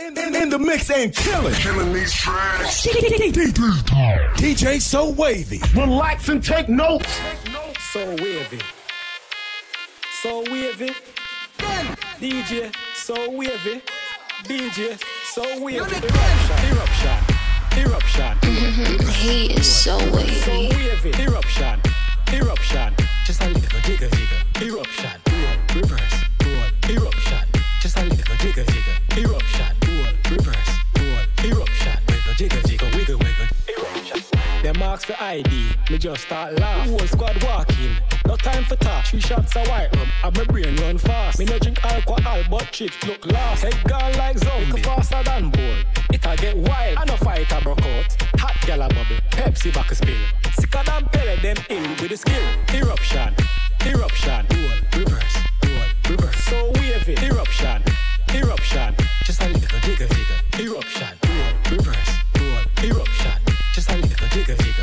In, in, in the mix and killing. Killing these tracks. DJ So Wavy. Relax and take notes. So wavy. So wavy. DJ, so wavy. DJ, so wavy. Eruption. Eruption. Eruption. He is so So wavy. wavy. Eruption. Eruption. Just a little jigger jigger. Eruption. Reverse. Eruption. Just a little jigger jigger. Eruption. Roll. Reverse. Roll. Eruption. Wiggle jigger jigger. Wiggle wiggle. Eruption. Them marks for ID. Me just start laugh. Whole squad walking. No time for talk. Three shots of white rum. And my brain run fast. Me no drink alcohol, but chicks look lost. Head gone like zombie. Look faster than bull. It'll get wild. I no fight a broke out. Hot gal a bubble. Pepsi back a spill. Sicker than Pele, them ill with the skill. Eruption. Eruption. Roll. Reverse. Reverse. So wavy. Eruption. Eruption. Just a little jigger jigger. Eruption. Roll. Reverse. Eruption. Just a little jigger jigger.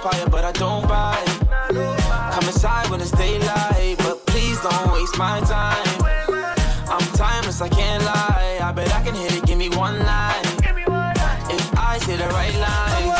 Vampire, but I don't bite. Come inside when it's daylight, but please don't waste my time. I'm timeless, I can't lie. I bet I can hit it, give me one line. If I say the right line.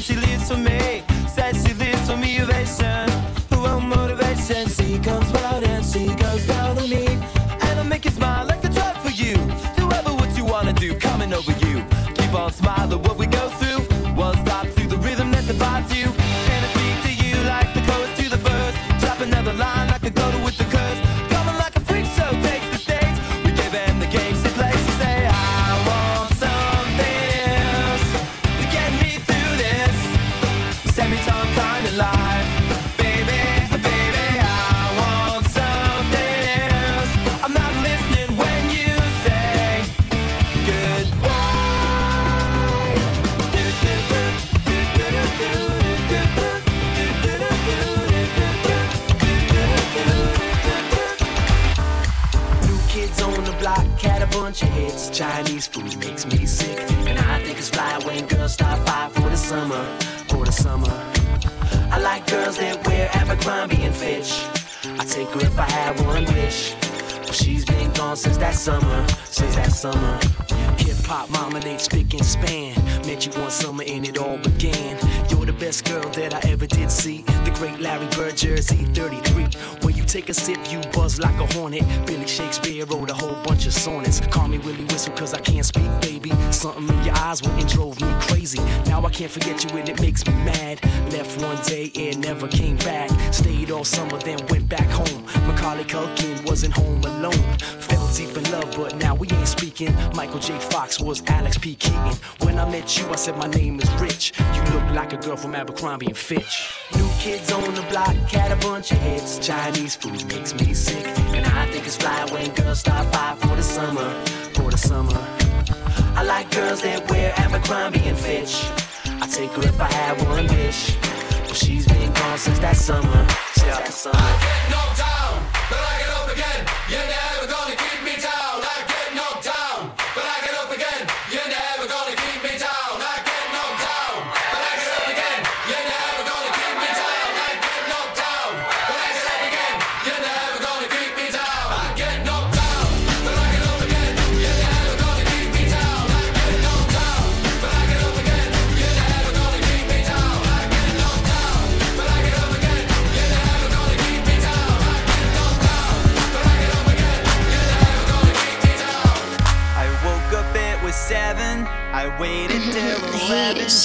She she lives for me. Says she lives for me, ovation. Who own motivation? She comes round and she goes down on me. And I make you smile like the drug for you. Do ever what you wanna do, coming over you. Keep on smiling, Chinese food makes me sick. And I think it's fly when girls stop by for the summer. For the summer. I like girls that wear Abercrombie and Fitch. I take her if I had one wish. But she's been gone since that summer. Since that summer. Hop dominates spick and span. Met you one summer and it all began. You're the best girl that I ever did see. The great Larry Bird, Jersey 33. When you take a sip, you buzz like a hornet. Billy Shakespeare wrote a whole bunch of sonnets. Call me Willie Whistle, cause I can't speak, baby. Something in your eyes went and drove me crazy. Now I can't forget you and it makes me mad. Left one day and never came back. Stayed all summer, then went back home. Macaulay Culkin wasn't home alone. Deep in love, but now we ain't speaking. Michael J. Fox was Alex P. Keaton. When I met you, I said my name is Rich. You look like a girl from Abercrombie and Fitch. New kids on the block had a bunch of hits. Chinese food makes me sick. And I think it's fly when girls stop by for the summer. For the summer. I like girls that wear Abercrombie and Fitch. I take her if I had one wish. But she's been gone since that summer. Since that summer. get knocked down, but I get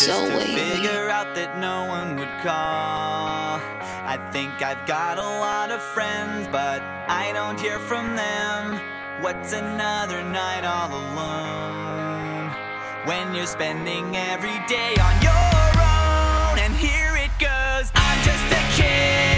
so to wavy. figure out that no one would call. I think I've got a lot of friends, but I don't hear from them. What's another night all alone? When you're spending every day on your own, and here it goes. I'm just a kid,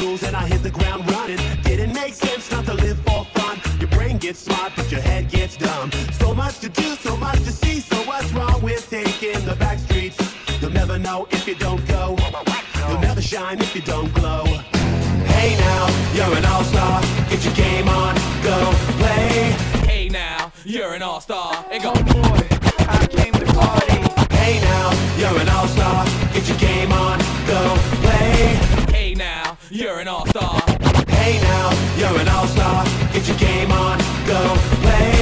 rules and I hit the ground running. Didn't make sense not to live for fun. Your brain gets smart, but your head gets dumb. So much to do, so much to see. So what's wrong with taking the back streets? You'll never know if you don't go. You'll never shine if you don't glow. Hey now, you're an all-star. Get your game on, go play. Hey now, you're an all-star. And go, oh boy, I came to party. Hey now, you're an all-star. Get your game on, go play. Get your game on, go play.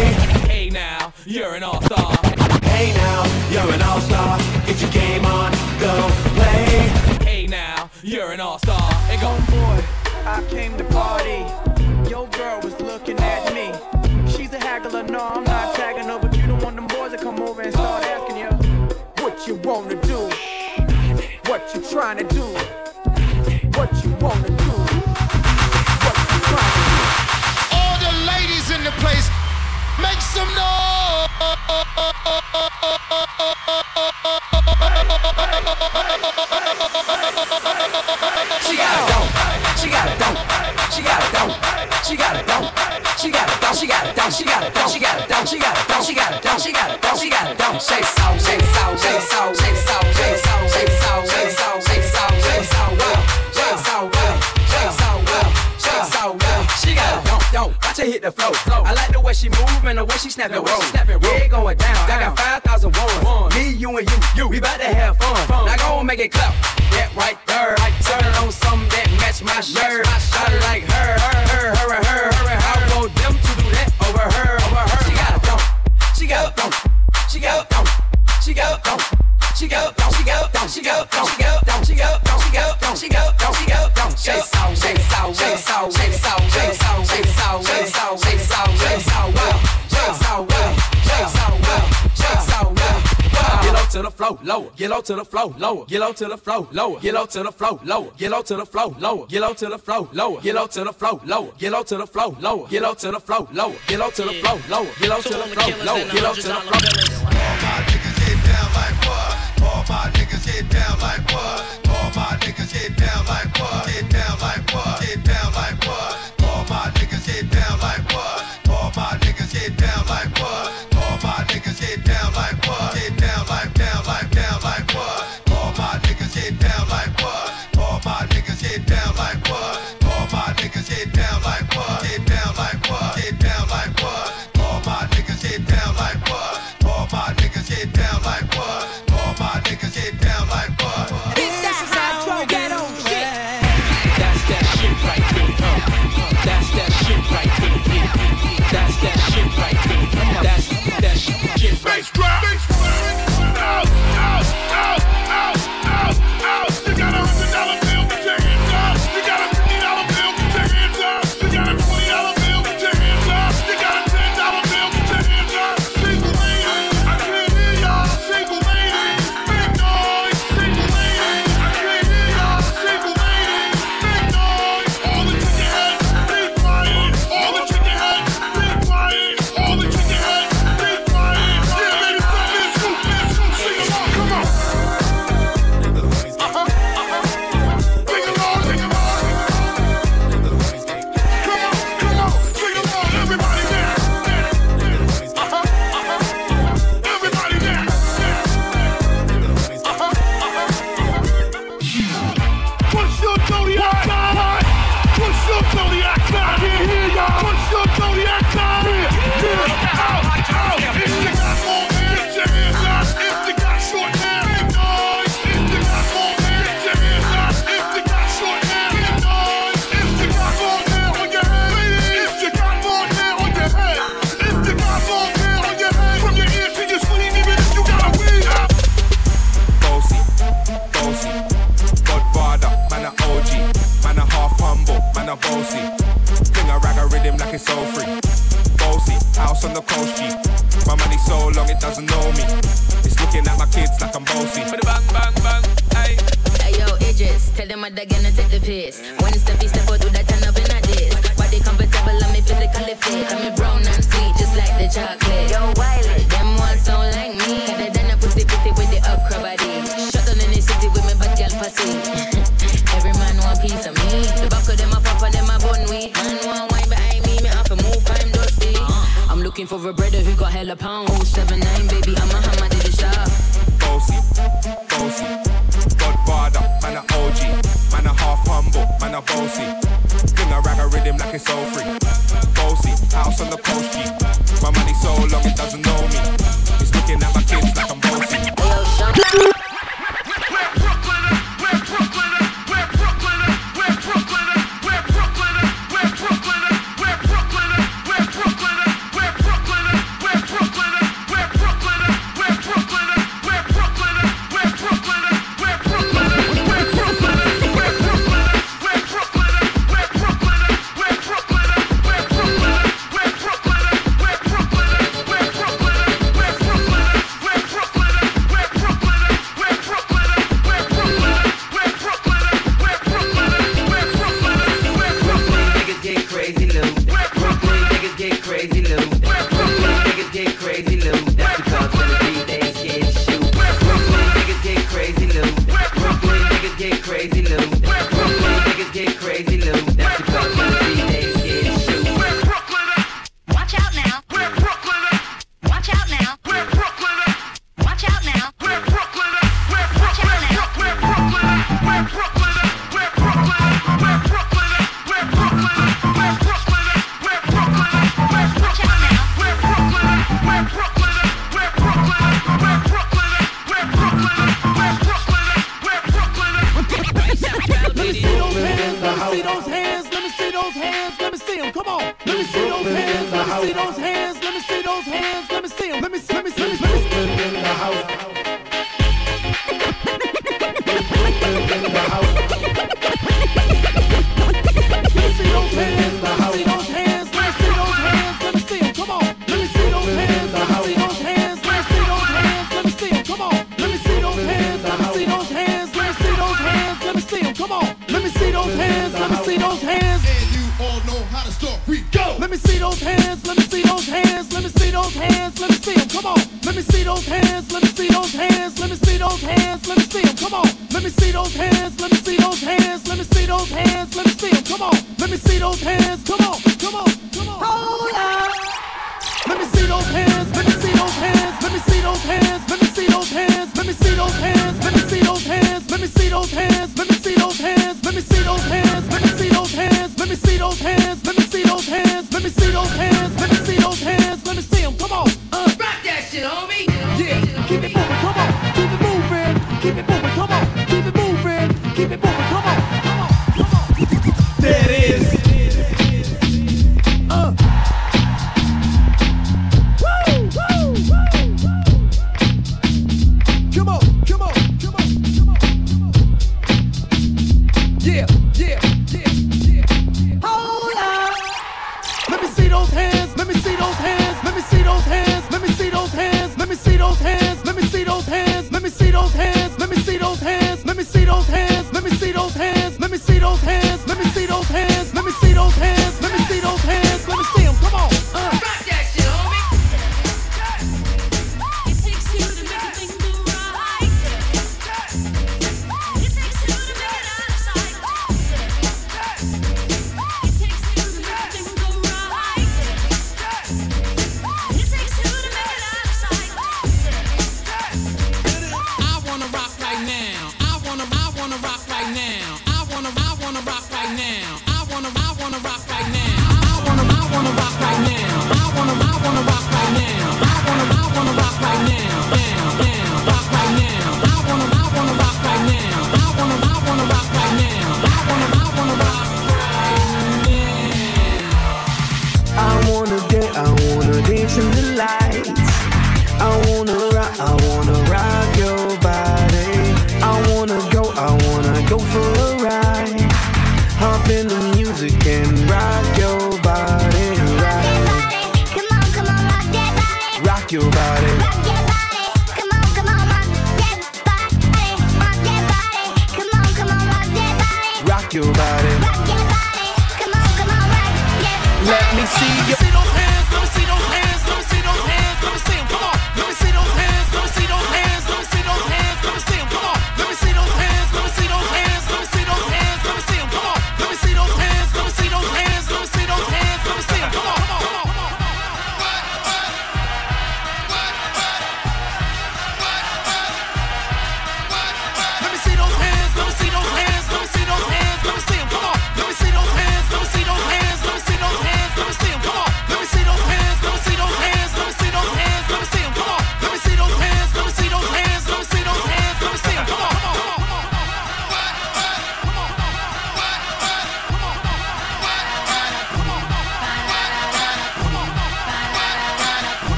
Hey now, you're an all-star. Hey now, you're an all-star. Get your game on, go play. Hey now, you're an all-star. And go, boy, I came to She got it down. She got it down. She got it down. She got it down. She got it down. She got it down. Hit the flow. I like the way she move and the way she snap and roll. Yeah, it going down. I got 5,000 ones. Me, you, and you. you. We bout to have fun. Now go and make it clap. Yeah, right there. Turn on something that match my shirt. I like her, her, her, her, her, her. I want them to do that over her, over her. She got it down. She got it down. She got it down. She got it down. She it down. She it down. She it down. She it down. She it down. She it down. She it down. She it down. It out. Shake it out. Shake it out. Well. Shake it out. Well. Shake it out. Well. Shake it out. Well. Get low to the flow, lower. Get low to the flow, lower. Get low to the flow, lower. Get low to the flow, lower. Get low to the flow, lower. Get low to the flow, lower. Get low to the flow, lower. Get low to the flow, lower. Get low to the flow, lower. Get low to the flow, lower. Get low to the flow, lower. Get low to the flow. All like what? All my niggas get down like what? All my niggas get down like what? Get down like what? Get down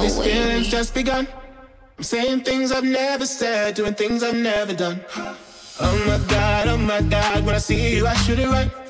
these feelings just begun. I'm saying things I've never said, doing things I've never done. Oh my god, oh my god, when I see you, I shoot it right.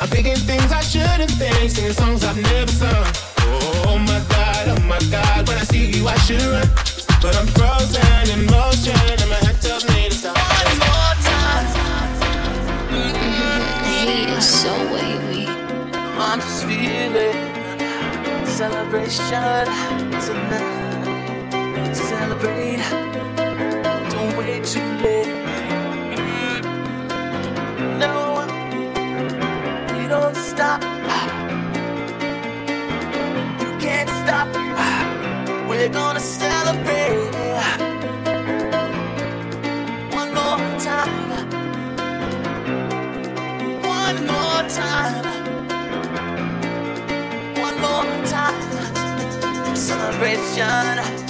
I'm thinking things I shouldn't think, singing songs I've never sung. Oh my god, oh my god, when I see you I should run, but I'm frozen in motion and my head tells me to stop. One more time. The heat is so wavy. I'm just feeling celebration tonight. Celebrate, don't wait too late. No, we stop. You can't stop. We're gonna celebrate one more time. One more time. One more time. Celebration.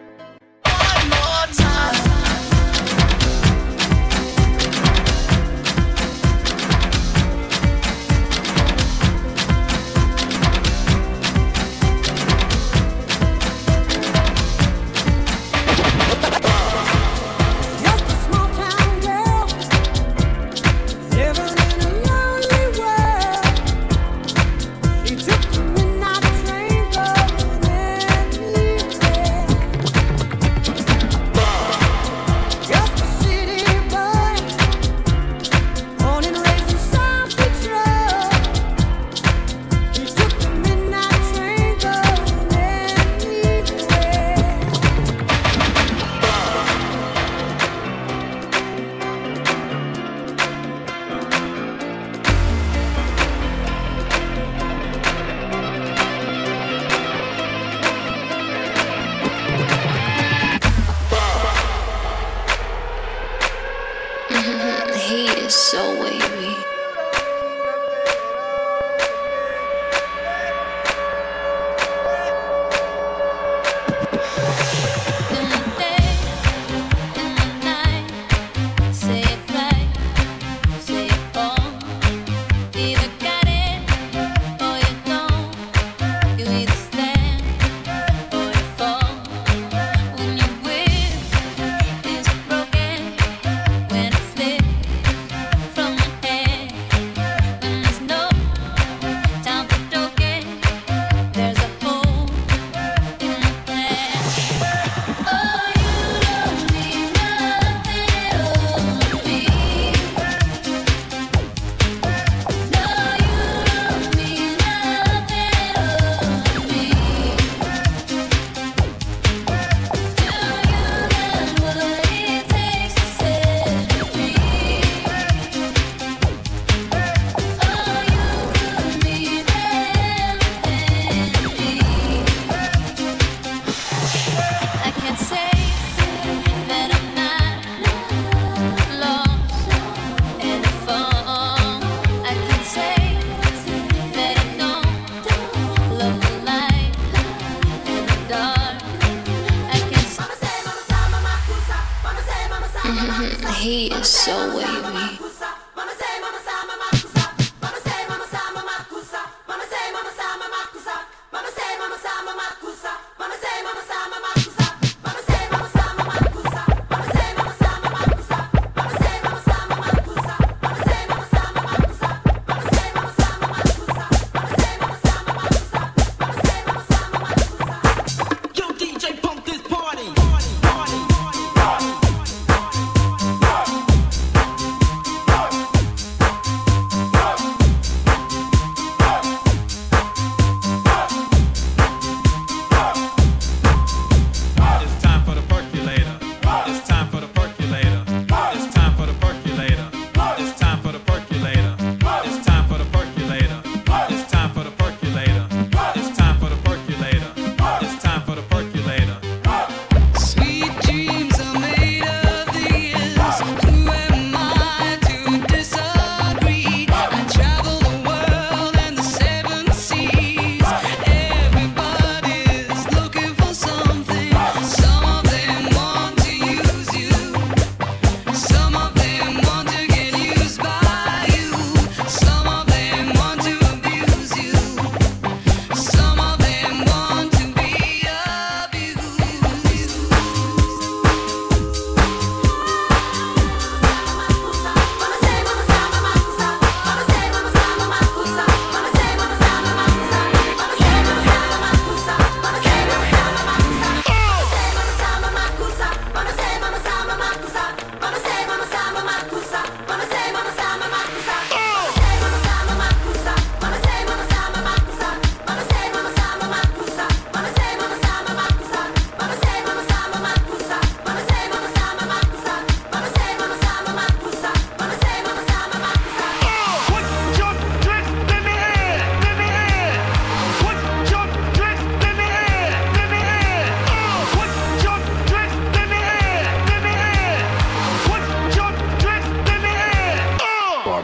soul wavy.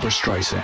Streisand.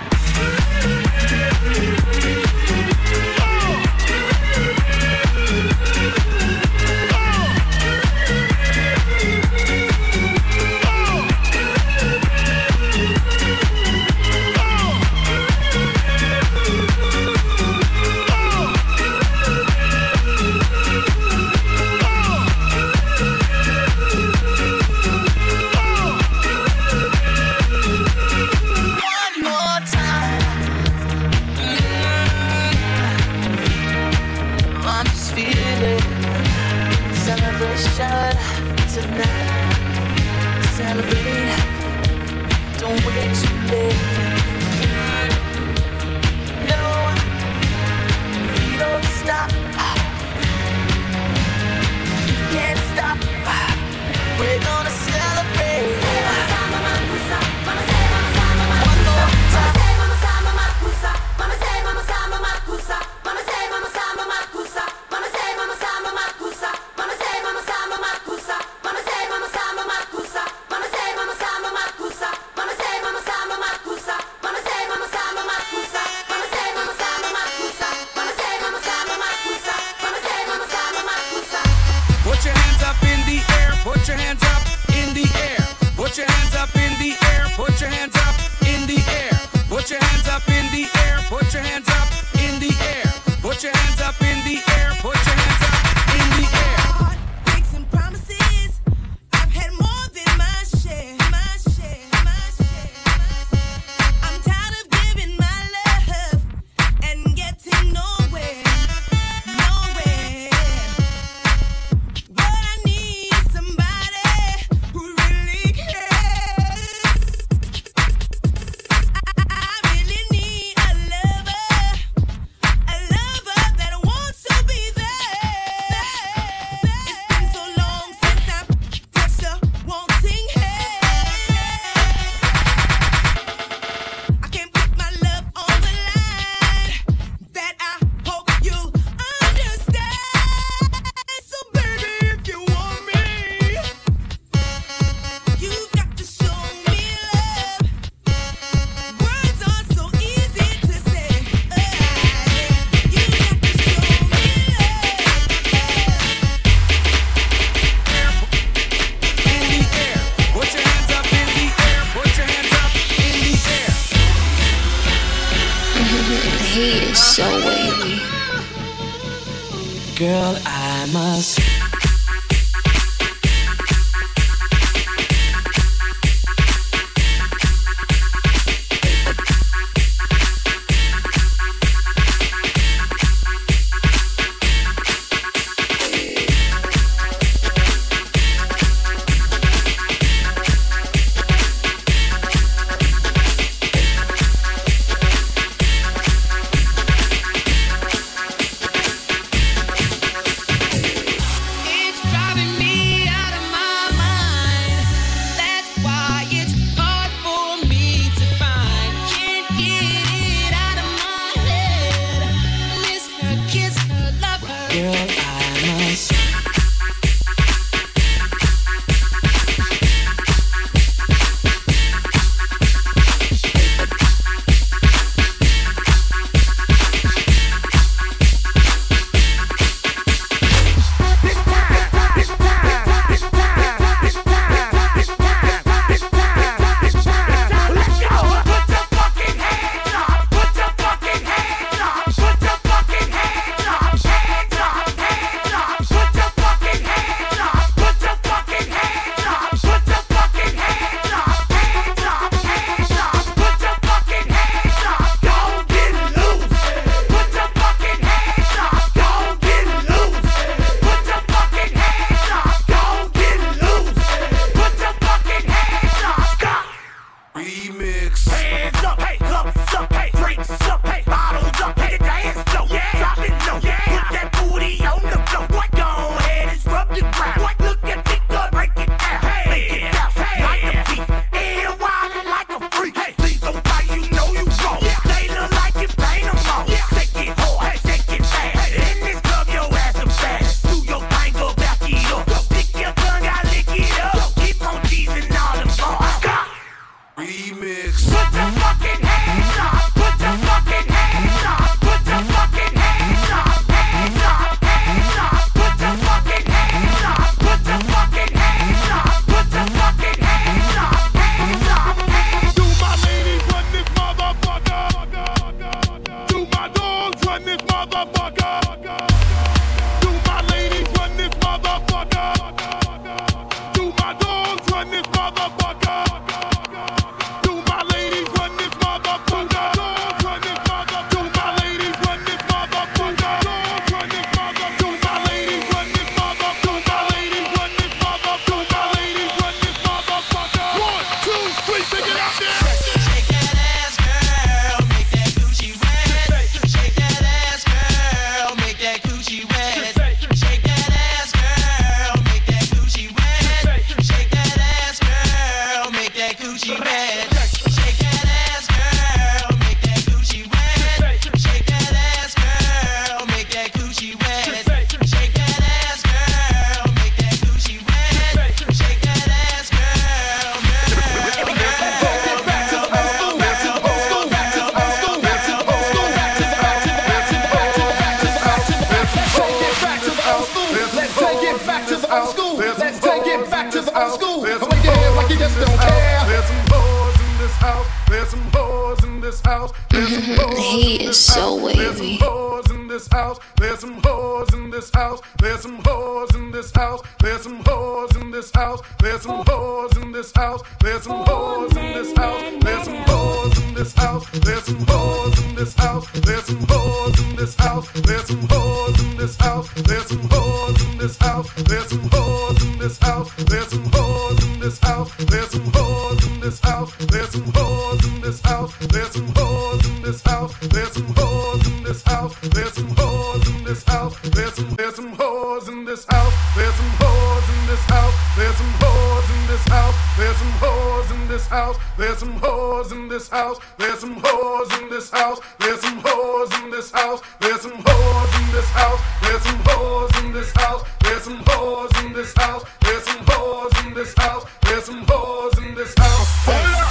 There's.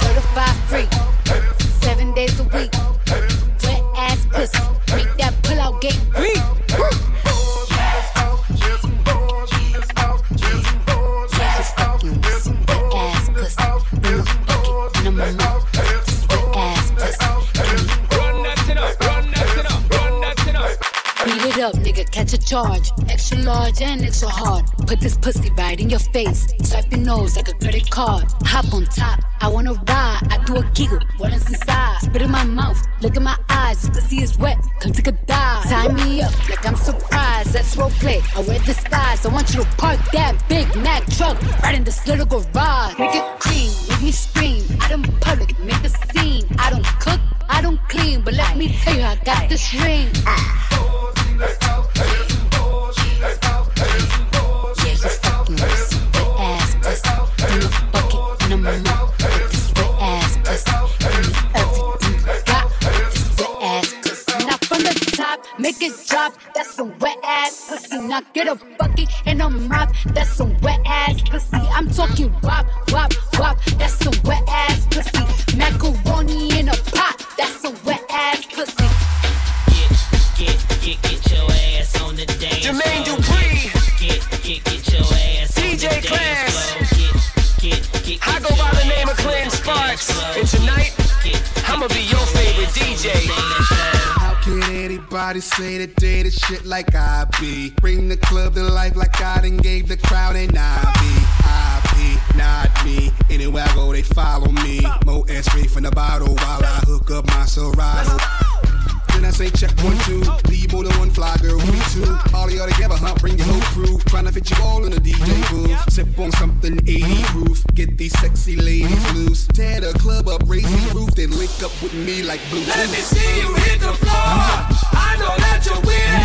Certified freak. Seven days a week. Wet ass pussy. Nigga, catch a charge. Extra large and extra hard. Put this pussy right in your face. Swipe your nose like a credit card. Hop on top, I wanna ride. I do a kegel, what is inside? Spit in my mouth, look in my eyes. This pussy is wet, come take a dive. Tie me up like I'm surprised. That's role play. I wear disguise. I want you to park that Big Mack truck right in this little garage. Make it clean, make me scream. I don't public, make a scene. I don't cook, I don't clean, but let me tell you, I got this ring. Yeah, Now get a bucket in the mouth. That's some wet ass pussy. I'm talking wop, wop, wop. That's some wet ass anybody say that they the shit like I be? Bring the club to life like I done gave the crowd an IV. I be, not me. Anywhere I go, they follow me. Mo air straight from the bottle while I hook up my Serato. Then I say check one, two. Leave more than one fly girl, we two. All of y'all together, huh? Bring your whole crew. Tryna fit you all in the DJ booth. Sip on something 80 proof. Get these sexy ladies loose. Tear the club up, raise the roof, then link up with me like Bluetooth. Let me see you hit the floor. Uh-huh don't let you win.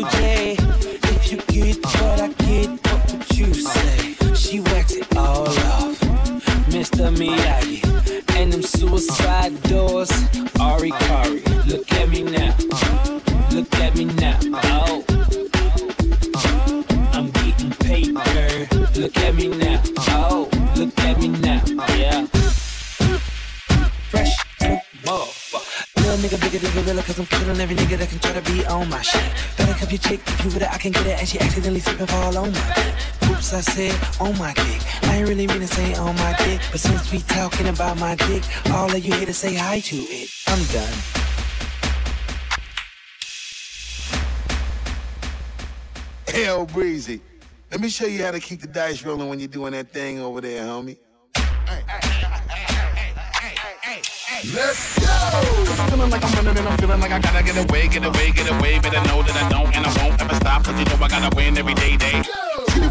If you get I get, what you say? She whacked it all off. Mr. Miyagi and them suicide doors. Ari Kari, look at me now. Look at me now. Oh. I'm getting. Look at me now. Oh, look at me now. Yeah. Fresh motherfucker. Little nigga bigger than gorilla, cause I'm killing every nigga that can try to be on my shit. If your chick, you with her, I can get it, and she accidentally slipping fall on my dick. Oops, I said on my dick. I ain't really mean to say on my dick, but since we talking about my dick, all of you here to say hi to it. I'm done. Hell breezy. Let me show you how to keep the dice rolling when you're doing that thing over there, homie. All right, all right. Let's go! Feeling like I'm winning and I'm feeling like I gotta get away, get away, get away. But I know that I don't and I won't ever stop. Cause you know I gotta win every day, day. Go!